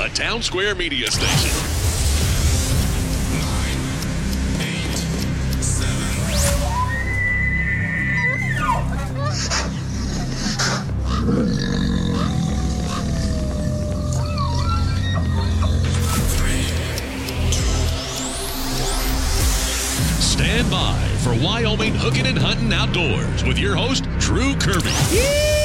a town square media station. Stand by for Wyoming Hooking and Hunting Outdoors with your host, Drew Kirby. Okay,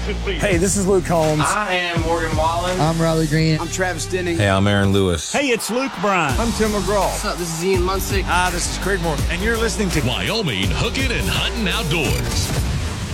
attention, please? Hey, this is Luke Combs. I am Morgan Wallen. I'm Riley Green. I'm Travis Denning. Hey, I'm Aaron Lewis. Hey, it's Luke Bryan. I'm Tim McGraw. What's up? This is Ian Munsick. Ah, this is Craig Morgan, and you're listening to Wyoming Hooking and Hunting Outdoors.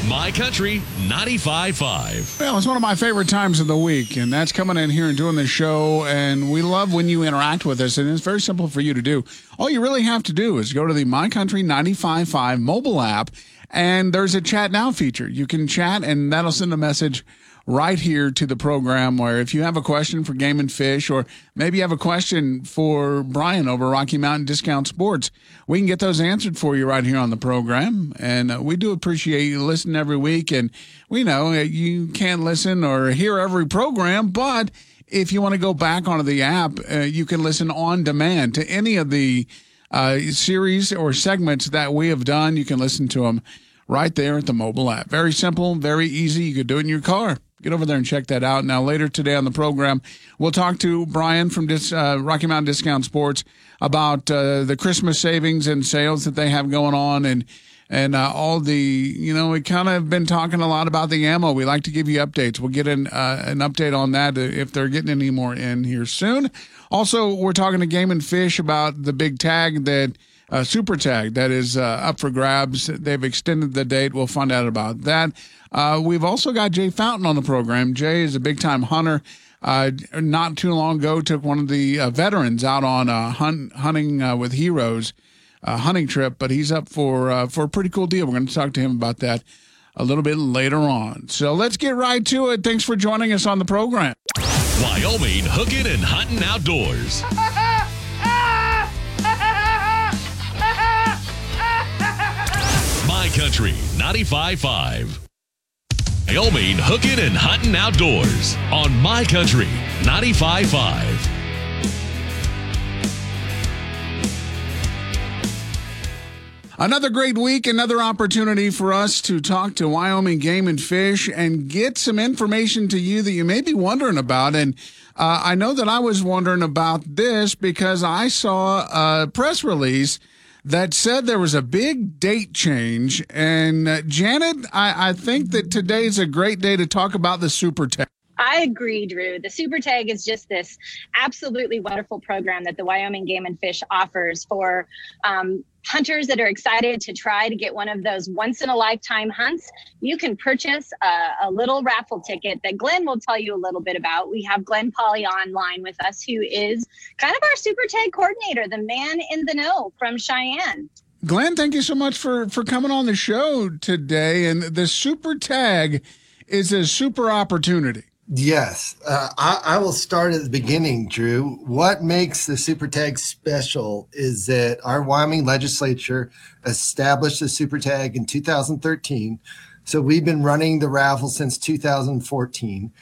My Country 95.5. Well, it's one of my favorite times of the week, and that's coming in here and doing this show. And we love when you interact with us, and it's very simple for you to do. All you really have to do is go to the My Country 95.5 mobile app, and there's a chat now feature. You can chat, and that'll send a message right here to the program where if you have a question for Game and Fish, or maybe you have a question for Brian over Rocky Mountain Discount Sports, we can get those answered for you right here on the program. And uh, we do appreciate you listening every week. And we know you can't listen or hear every program, but if you want to go back onto the app, uh, you can listen on demand to any of the uh, series or segments that we have done. You can listen to them right there at the mobile app. Very simple, very easy. You could do it in your car. Get over there and check that out. Now, later today on the program, we'll talk to Brian from Dis, uh, Rocky Mountain Discount Sports about uh, the Christmas savings and sales that they have going on and and uh, all the you know we kind of been talking a lot about the ammo. We like to give you updates. We'll get an uh, an update on that if they're getting any more in here soon. Also, we're talking to Game and Fish about the big tag that uh, super tag that is uh, up for grabs. They've extended the date. We'll find out about that. Uh, we've also got Jay Fountain on the program. Jay is a big time hunter. Uh, not too long ago, took one of the uh, veterans out on hunt, hunting uh, with heroes uh, hunting trip, but he's up for uh, for a pretty cool deal. We're going to talk to him about that a little bit later on. So let's get right to it. Thanks for joining us on the program. Wyoming Hooking and Hunting Outdoors. My Country 95.5. Wyoming Hooking and Hunting Outdoors on My Country 95.5. Another great week, another opportunity for us to talk to Wyoming Game and Fish and get some information to you that you may be wondering about. And uh, I know that I was wondering about this because I saw a press release that said there was a big date change. And uh, Janet, I, I think that today is a great day to talk about the Super Tag. I agree, Drew. The Super Tag is just this absolutely wonderful program that the Wyoming Game and Fish offers for um, hunters that are excited to try to get one of those once in a lifetime hunts. You can purchase a, a, little raffle ticket that Glenn will tell you a little bit about. We have Glenn Polly online with us, who is kind of our Super Tag coordinator, the man in the know from Cheyenne. Glenn, thank you so much for for coming on the show today. And the Super Tag is a super opportunity. Yes, uh, I, I, will start at the beginning, Drew. What makes the Super Tag special is that our Wyoming legislature established the Super Tag in 2013. So we've been running the raffle since 2014.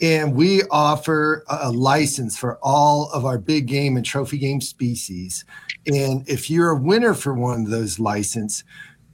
And we offer a license for all of our big game and trophy game species. And if you're a winner for one of those license,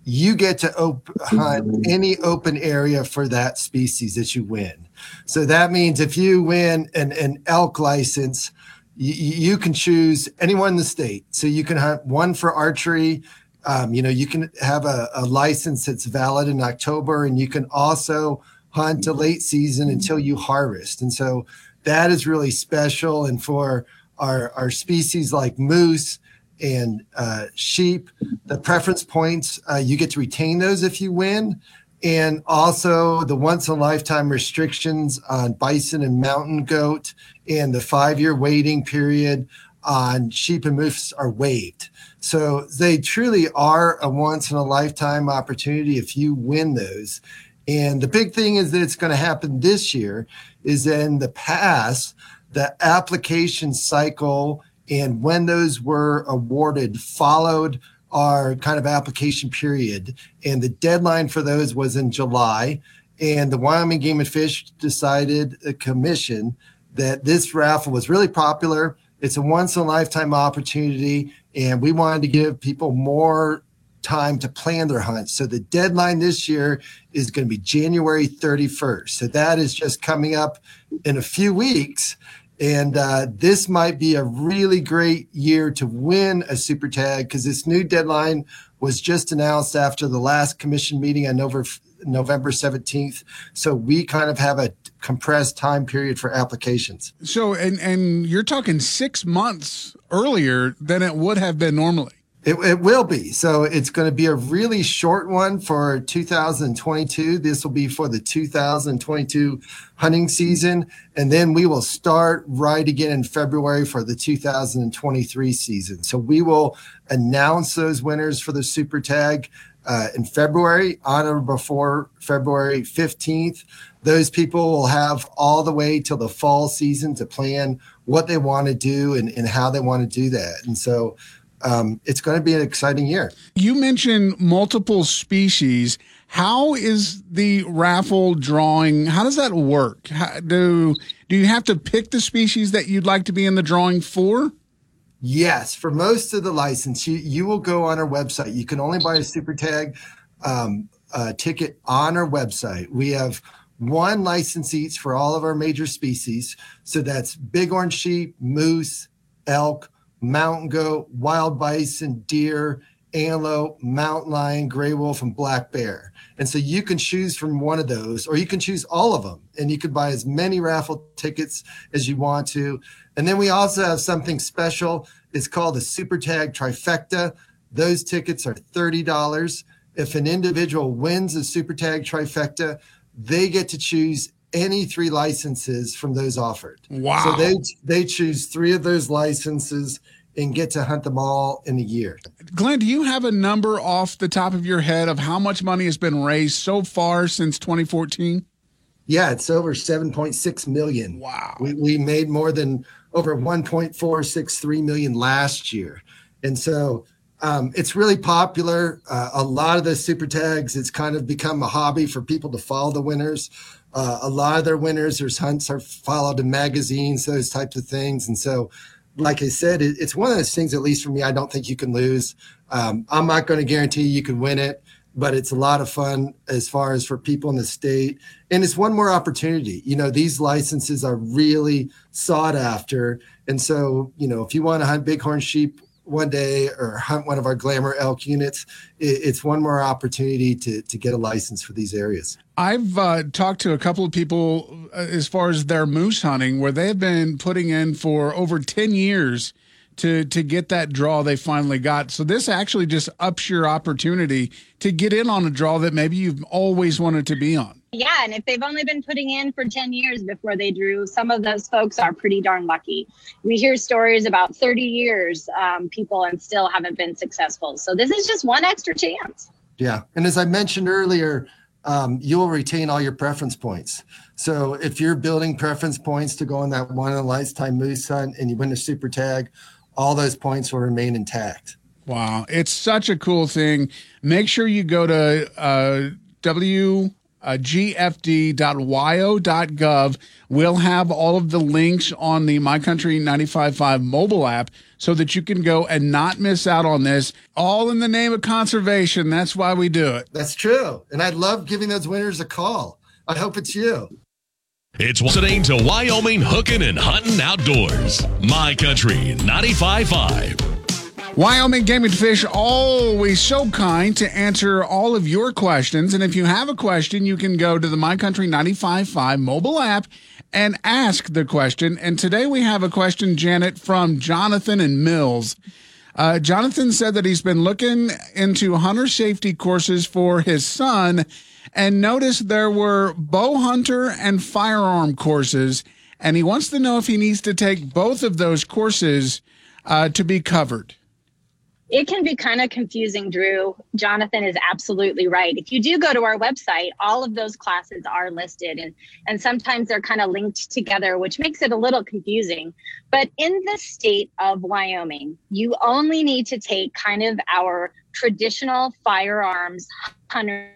you get to op- hunt any open area for that species that you win. So that means if you win an, an elk license, you, you can choose anyone in the state. So you can hunt one for archery. Um, you know, you can have a, a license that's valid in October, and you can also hunt a late season until you harvest. And so that is really special. And for our, our species like moose, and uh, sheep. The preference points, uh, you get to retain those if you win. And also the once in a lifetime restrictions on bison and mountain goat and the five year waiting period on sheep and moose are waived. So they truly are a once in a lifetime opportunity if you win those. And the big thing is that it's going to happen this year is in the past, the application cycle and when those were awarded followed our kind of application period and the deadline for those was in july And the Wyoming Game and Fish decided a commission that this raffle was really popular. It's a once in a lifetime opportunity, and we wanted to give people more time to plan their hunts. So the deadline this year is going to be January 31st. So that is just coming up in a few weeks. And uh, this might be a really great year to win a super tag because this new deadline was just announced after the last commission meeting on November, November 17th. So we kind of have a compressed time period for applications. So, and, and you're talking six months earlier than it would have been normally. It, it will be. So it's going to be a really short one for 2022. This will be for the 2022 hunting season. And then we will start right again in February for the 2023 season. So we will announce those winners for the Super Tag uh, in February, on or before February 15th. Those people will have all the way till the fall season to plan what they want to do and, and how they want to do that. And so um, it's going to be an exciting year. You mentioned multiple species. How is the raffle drawing? How does that work? How, do do you have to pick the species that you'd like to be in the drawing for? Yes, for most of the license, you, you will go on our website. You can only buy a super tag um, uh, ticket on our website. We have one license each for all of our major species. So that's big bighorn sheep, moose, elk, mountain goat, wild bison, deer, antelope, mountain lion, gray wolf, and black bear. And so you can choose from one of those, or you can choose all of them, and you could buy as many raffle tickets as you want to. And then we also have something special. It's called the Super Tag Trifecta. Those tickets are $30. If an individual wins a Super Tag Trifecta, they get to choose any three licenses from those offered. Wow. So they they choose three of those licenses and get to hunt them all in a year. Glenn, do you have a number off the top of your head of how much money has been raised so far since 2014? Yeah, it's over 7.6 million. Wow. We, we made more than over 1.463 million last year. And so um, it's really popular. Uh, a lot of the super tags, it's kind of become a hobby for people to follow the winners. Uh, a lot of their winners, there's hunts are followed in magazines, those types of things. And so, like I said, it, it's one of those things, at least for me, I don't think you can lose. Um, I'm not going to guarantee you can win it, but it's a lot of fun as far as for people in the state. And it's one more opportunity. You know, these licenses are really sought after. And so, you know, if you want to hunt bighorn sheep one day or hunt one of our glamour elk units, it's one more opportunity to, to get a license for these areas. I've uh, talked to a couple of people uh, as far as their moose hunting, where they've been putting in for over 10 years to to get that draw they finally got. So this actually just ups your opportunity to get in on a draw that maybe you've always wanted to be on. Yeah, and if they've only been putting in for 10 years before they drew, some of those folks are pretty darn lucky. We hear stories about 30 years um, people and still haven't been successful. So this is just one extra chance. Yeah. And as I mentioned earlier, um, you'll retain all your preference points. So if you're building preference points to go on that one in a lifetime moose hunt and you win a super tag, all those points will remain intact. Wow. It's such a cool thing. Make sure you go to uh, W uh, gfd.wyo.gov. We'll have all of the links on the My Country 95.5 mobile app so that you can go and not miss out on this, all in the name of conservation. That's why we do it. That's true. And I love giving those winners a call. I hope it's you. It's listening to Wyoming Hooking and Hunting Outdoors. My Country 95.5. Wyoming Game and Fish, always so kind to answer all of your questions. And if you have a question, you can go to the My Country 95.5 mobile app and ask the question. And today we have a question, Janet, from Jonathan and Mills. Uh, Jonathan said that he's been looking into hunter safety courses for his son and noticed there were bow hunter and firearm courses. And he wants to know if he needs to take both of those courses uh, to be covered it can be kind of confusing, Drew. Jonathan is absolutely right. If you do go to our website, all of those classes are listed and, and sometimes they're kind of linked together, which makes it a little confusing. But in the state of Wyoming, you only need to take kind of our traditional firearms hunter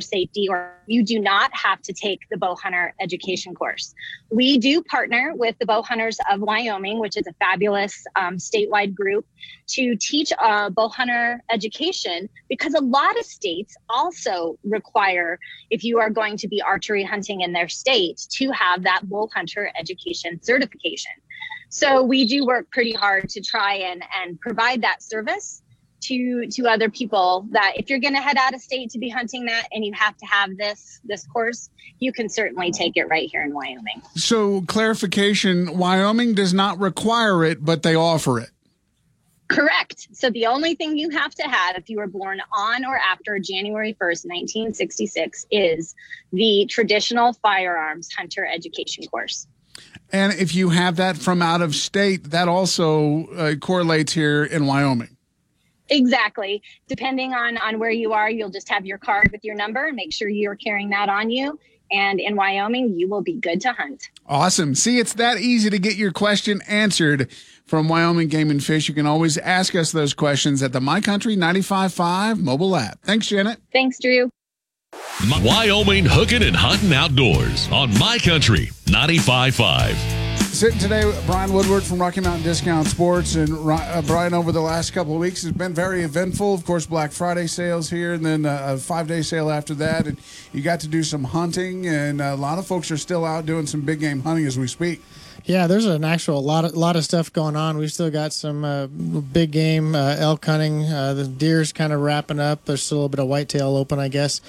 safety or you do not have to take the bow hunter education course. We do partner with the bow hunters of wyoming which is a fabulous um, statewide group to teach uh, bow hunter education because a lot of states also require if you are going to be archery hunting in their state to have that bow hunter education certification. So we do work pretty hard to try and, and provide that service to to other people that if you're going to head out of state to be hunting that and you have to have this this course you can certainly take it right here in wyoming So, clarification Wyoming does not require it, but they offer it. correct so the only thing you have to have if you were born on or after january 1st 1966 is the traditional firearms hunter education course And if you have that from out of state, that also uh, correlates here in Wyoming. Exactly. Depending on on where you are, you'll just have your card with your number and make sure you're carrying that on you. And in Wyoming, you will be good to hunt. Awesome. See, it's that easy to get your question answered from Wyoming Game and Fish. You can always ask us those questions at the My Country 95.5 mobile app. Thanks, Janet. Thanks, Drew. My- Wyoming hooking and hunting outdoors on My Country 95.5. Sitting today with Brian Woodward from Rocky Mountain Discount Sports. And uh, Brian, over the last couple of weeks, has been very eventful. Of course, Black Friday sales here, and then uh, a five day sale after that. And you got to do some hunting, and a lot of folks are still out doing some big game hunting as we speak. Yeah, there's an actual lot of lot of stuff going on. We've still got some uh, big game uh, elk hunting. Uh, the deer's kind of wrapping up. There's still a little bit of whitetail open, I guess.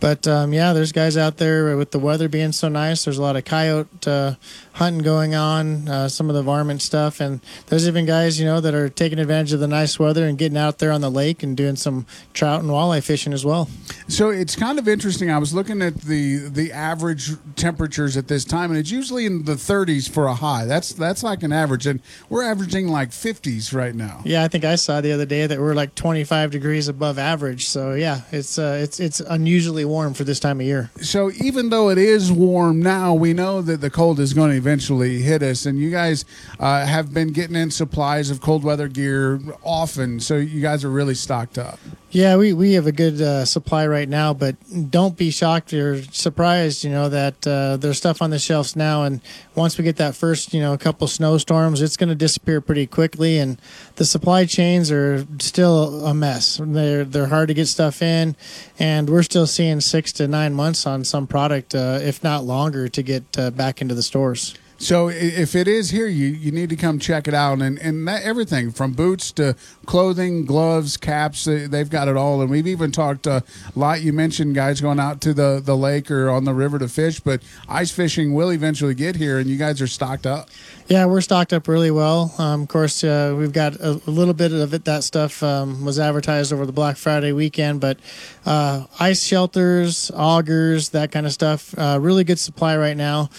But um, yeah, there's guys out there with the weather being so nice. There's a lot of coyote uh, hunting going on, uh, some of the varmint stuff, and there's even guys you know that are taking advantage of the nice weather and getting out there on the lake and doing some trout and walleye fishing as well. So it's kind of interesting. I was looking at the the average temperatures at this time, and it's usually in the 30s for a high. That's that's like an average, and we're averaging like 50s right now. Yeah, I think I saw the other day that we're like 25 degrees above average. So yeah, it's uh, it's it's unusually warm for this time of year. So even though it is warm now, we know that the cold is going to eventually hit us. And you guys uh, have been getting in supplies of cold weather gear often, so you guys are really stocked up. Yeah, we, we have a good uh, supply right now, but don't be shocked or surprised, you know, that uh, there's stuff on the shelves now. And once we get that first, you know, a couple snowstorms, it's going to disappear pretty quickly. And the supply chains are still a mess. They're, they're hard to get stuff in. And we're still seeing six to nine months on some product, uh, if not longer, to get uh, back into the stores. So if it is here, you, you need to come check it out, and and that, everything from boots to clothing, gloves, caps, they- they've got it all. And we've even talked a lot. You mentioned guys going out to the the lake or on the river to fish, but ice fishing will eventually get here, and you guys are stocked up. Yeah, we're stocked up really well. Um, of course, uh, we've got a, a little bit of it. That stuff um, was advertised over the Black Friday weekend, but uh, ice shelters, augers, that kind of stuff. Uh, really good supply right now.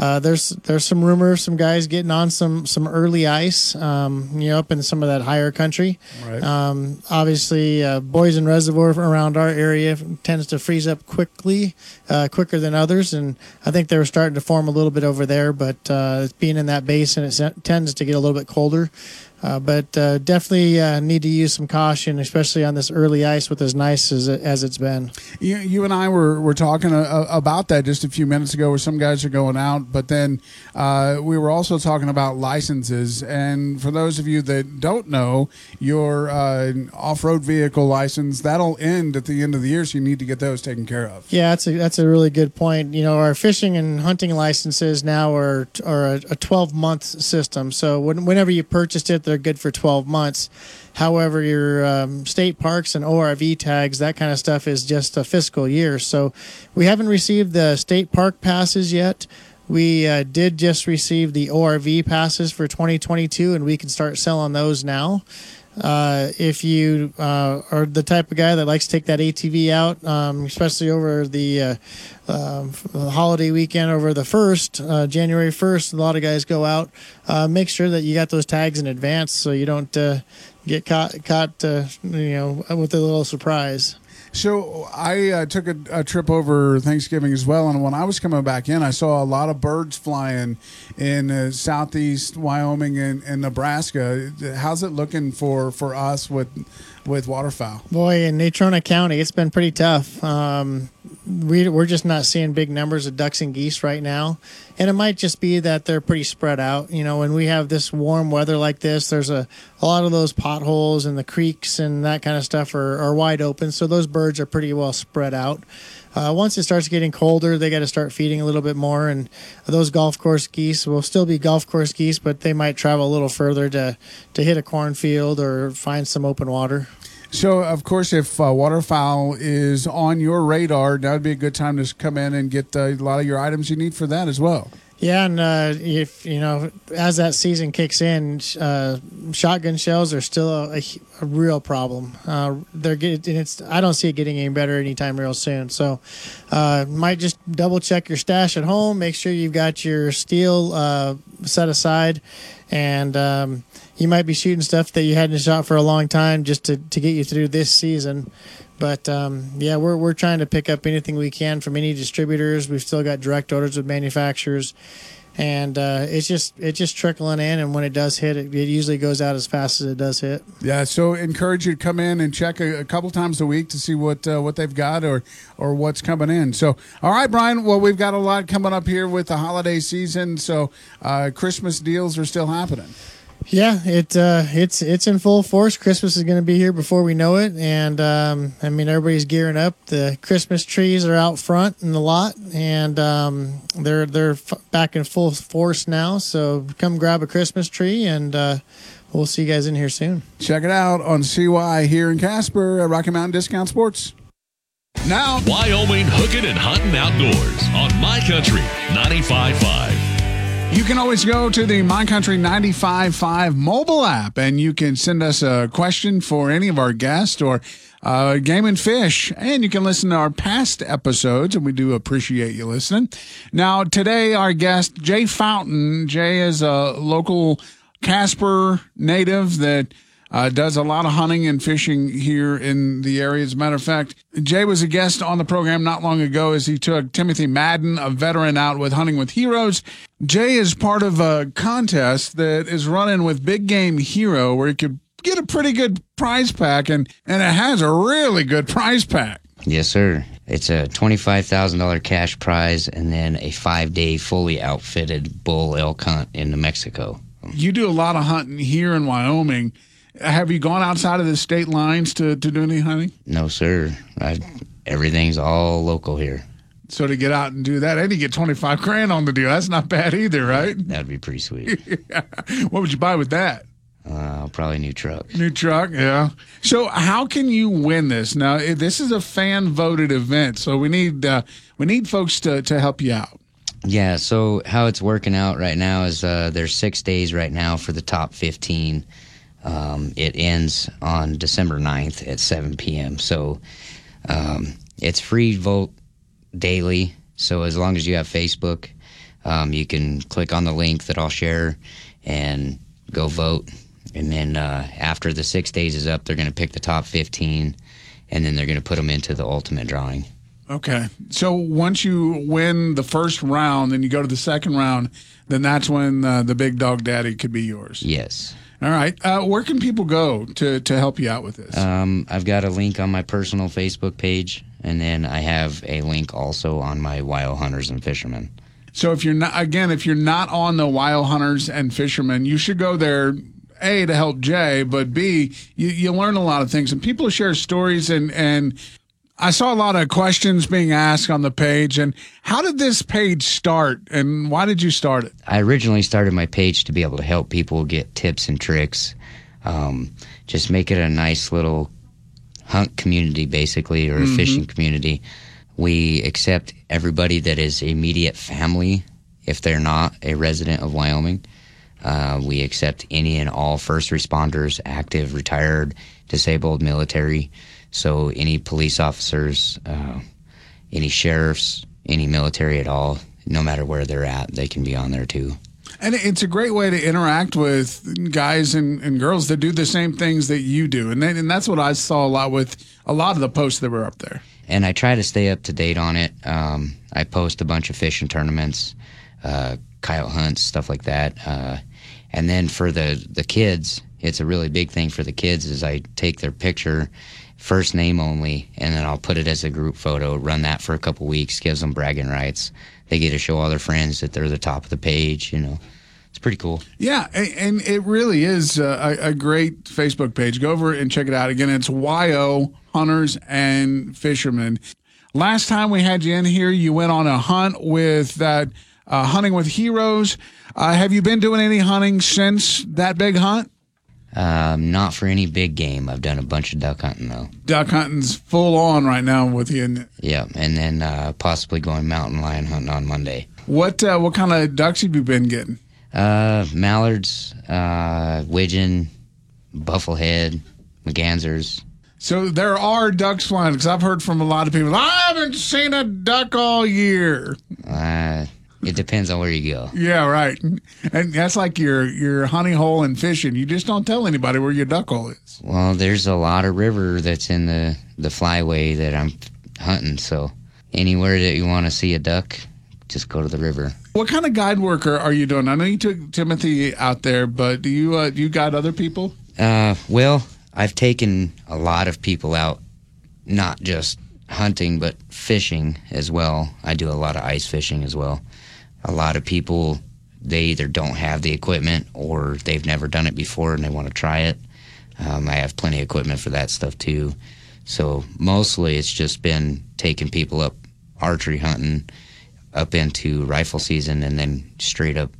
Uh, there's there's some rumor of some guys getting on some some early ice, um, you know, up in some of that higher country. Right. Um, obviously, uh, Boysen Reservoir around our area tends to freeze up quickly, uh, quicker than others, and I think they were starting to form a little bit over there. But uh, being in that basin, it tends to get a little bit colder. Uh, but uh, definitely uh, need to use some caution, especially on this early ice with as nice as, it, as it's been. You, you and I were, were talking uh, about that just a few minutes ago, where some guys are going out, but then uh, we were also talking about licenses. And for those of you that don't know, your uh, off road vehicle license that'll end at the end of the year, so you need to get those taken care of. Yeah, that's a that's a really good point. You know, our fishing and hunting licenses now are are a, a 12 month system. So when, whenever you purchased it, they're good for 12 months. However, your um, state parks and ORV tags, that kind of stuff, is just a fiscal year. So we haven't received the state park passes yet. We uh, did just receive the ORV passes for 2022, and we can start selling those now. Uh, if you uh, are the type of guy that likes to take that ATV out, um, especially over the uh, um, holiday weekend, over the first uh, January first, a lot of guys go out. Uh, make sure that you got those tags in advance so you don't get caught caught you know with a little surprise. So I uh, took a, a trip over Thanksgiving as well, and when I was coming back in, I saw a lot of birds flying in uh, southeast Wyoming and, and Nebraska. How's it looking for, for us with with waterfowl? Boy, in Natrona County, it's been pretty tough. Um, we, we're just not seeing big numbers of ducks and geese right now. And it might just be that they're pretty spread out. You know, when we have this warm weather like this, there's a, a lot of those potholes and the creeks and that kind of stuff are, are wide open. So those birds are pretty well spread out. Uh, once it starts getting colder, they got to start feeding a little bit more. And those golf course geese will still be golf course geese, but they might travel a little further to, to hit a cornfield or find some open water. So, of course, if uh, waterfowl is on your radar, that would be a good time to come in and get uh, a lot of your items you need for that as well. Yeah, and uh, if you know, as that season kicks in, uh, shotgun shells are still a, a, a real problem. Uh, they're getting it's. I don't see it getting any better anytime real soon. So, uh, might just double check your stash at home. Make sure you've got your steel set aside, and um, you might be shooting stuff that you hadn't shot for a long time just to, to get you through this season. But um, yeah, we're we're trying to pick up anything we can from any distributors. We've still got direct orders with manufacturers, and uh, it's just it's just trickling in. And when it does hit, it, it, usually goes out as fast as it does hit. Yeah, so encourage you to come in and check a, a couple times a week to see what uh, what they've got or or what's coming in. So, all right, Brian. Well, we've got a lot coming up here with the holiday season. So, uh, Christmas deals are still happening. Yeah, it uh, it's it's in full force. Christmas is going to be here before we know it, and um, I mean everybody's gearing up. The Christmas trees are out front in the lot, and um, they're they're f- back in full force now. So come grab a Christmas tree, and uh, we'll see you guys in here soon. Check it out on CY here in Casper at Rocky Mountain Discount Sports. Now, Wyoming hooking and hunting outdoors on My Country 95.5. You can always go to the My Country 95.5 mobile app and you can send us a question for any of our guests or uh, game and fish. And you can listen to our past episodes, and we do appreciate you listening. Now, today, our guest, Jay Fountain. Jay is a local Casper native that uh, does a lot of hunting and fishing here in the area. As a matter of fact, Jay was a guest on the program not long ago as he took Timothy Madden, a veteran, out with Hunting with Heroes. Jay is part of a contest that is running with Big Game Hero where you could get a pretty good prize pack, and, and it has a really good prize pack. Yes, sir. It's a $25,000 cash prize and then a five day fully outfitted bull elk hunt in New Mexico. You do a lot of hunting here in Wyoming. Have you gone outside of the state lines to, to do any hunting? No, sir. I, everything's all local here. So to get out and do that, and you get twenty five grand on the deal. That's not bad either, right? That'd be pretty sweet. yeah. What would you buy with that? Uh, probably a new truck. New truck, yeah. So how can you win this? Now this is a fan voted event, so we need uh, we need folks to to help you out. Yeah. So how it's working out right now is uh, there's six days right now for the top fifteen. Um, it ends on December 9th at 7 p.m. So um, it's free vote daily. So as long as you have Facebook, um, you can click on the link that I'll share and go vote. And then uh, after the six days is up, they're going to pick the top 15 and then they're going to put them into the ultimate drawing. Okay. So once you win the first round and you go to the second round, then that's when uh, the big dog daddy could be yours. Yes. All right. Uh, where can people go to, to help you out with this? Um, I've got a link on my personal Facebook page, and then I have a link also on my Wild Hunters and Fishermen. So if you're not, again, if you're not on the Wild Hunters and Fishermen, you should go there. A to help Jay, but B you, you learn a lot of things, and people share stories and and I saw a lot of questions being asked on the page. And how did this page start and why did you start it? I originally started my page to be able to help people get tips and tricks. Um, just make it a nice little hunt community, basically, or a mm-hmm. fishing community. We accept everybody that is immediate family if they're not a resident of Wyoming. Uh, we accept any and all first responders, active, retired, disabled, military. So any police officers, uh, any sheriffs, any military at all, no matter where they're at, they can be on there too. And it's a great way to interact with guys and, and girls that do the same things that you do. And, then, and that's what I saw a lot with a lot of the posts that were up there. And I try to stay up to date on it. Um, I post a bunch of fishing tournaments, uh, coyote hunts, stuff like that. Uh, and then for the, the kids, it's a really big thing for the kids is I take their picture, first name only, and then I'll put it as a group photo, run that for a couple weeks, gives them bragging rights. They get to show all their friends that they're the top of the page, you know. It's pretty cool. Yeah, and it really is a, a great Facebook page. Go over and check it out. Again, it's YO Hunters and Fishermen. Last time we had you in here, you went on a hunt with that uh, Hunting with Heroes. Uh, have you been doing any hunting since that big hunt? Um, not for any big game. I've done a bunch of duck hunting though. Duck hunting's full on right now with you. Yeah, and then uh, possibly going mountain lion hunting on Monday. What uh, what kind of ducks have you been getting? Uh, mallards, uh, widgeon, bufflehead, mergansers. So there are ducks flying because I've heard from a lot of people. I haven't seen a duck all year. Uh, it depends on where you go. Yeah, right. And that's like your your honey hole and fishing. You just don't tell anybody where your duck hole is. Well, there's a lot of river that's in the the flyway that I'm hunting. So anywhere that you want to see a duck, just go to the river. What kind of guide work are, are you doing? I know you took Timothy out there, but do you uh, do you guide other people? Uh, well, I've taken a lot of people out, not just hunting, but fishing as well. I do a lot of ice fishing as well. A lot of people, they either don't have the equipment or they've never done it before and they want to try it. Um, I have plenty of equipment for that stuff too. So mostly it's just been taking people up archery hunting, up into rifle season, and then straight up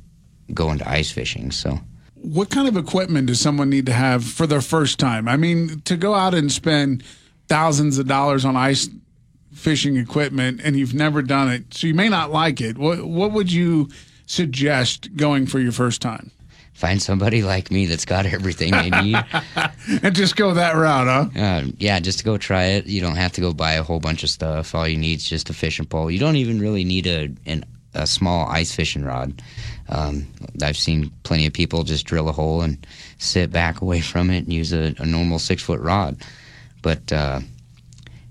going to ice fishing. So. What kind of equipment does someone need to have for their first time? I mean, to go out and spend thousands of dollars on ice fishing equipment and you've never done it, so you may not like it. What what would you suggest going for your first time? Find somebody like me that's got everything they need. and just go that route, huh? Uh, yeah, just to go try it. You don't have to go buy a whole bunch of stuff. All you need is just a fishing pole. You don't even really need a an, a small ice fishing rod. Um, I've seen plenty of people just drill a hole and sit back away from it and use a, a normal six foot rod. But uh,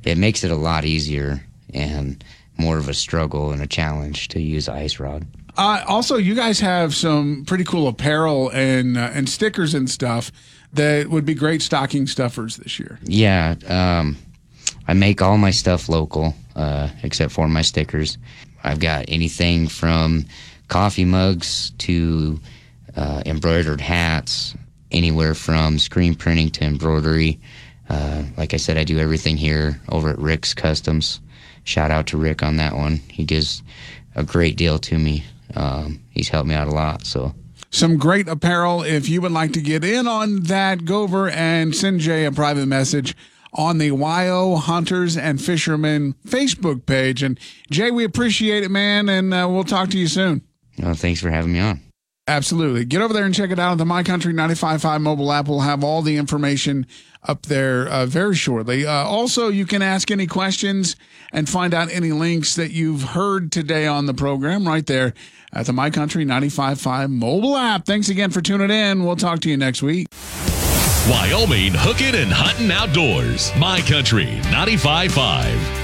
it makes it a lot easier and more of a struggle and a challenge to use ice rod. Uh, also, you guys have some pretty cool apparel and uh, and stickers and stuff that would be great stocking stuffers this year. Yeah, um, I make all my stuff local, uh, except for my stickers. I've got anything from coffee mugs to uh, embroidered hats, anywhere from screen printing to embroidery. Uh, like I said, I do everything here over at Rick's Customs. Shout out to Rick on that one. He gives a great deal to me. Um, he's helped me out a lot. So Some great apparel. If you would like to get in on that, go over and send Jay a private message on the YO Hunters and Fishermen Facebook page. And Jay, we appreciate it, man, and uh, we'll talk to you soon. well, thanks for having me on. Absolutely. Get over there and check it out the My Country 95.5 mobile app. We'll have all the information up there uh, very shortly. Uh, also, you can ask any questions and find out any links that you've heard today on the program right there at the My Country 95.5 mobile app. Thanks again for tuning in. We'll talk to you next week. Wyoming hooking and hunting outdoors. My country 95.5.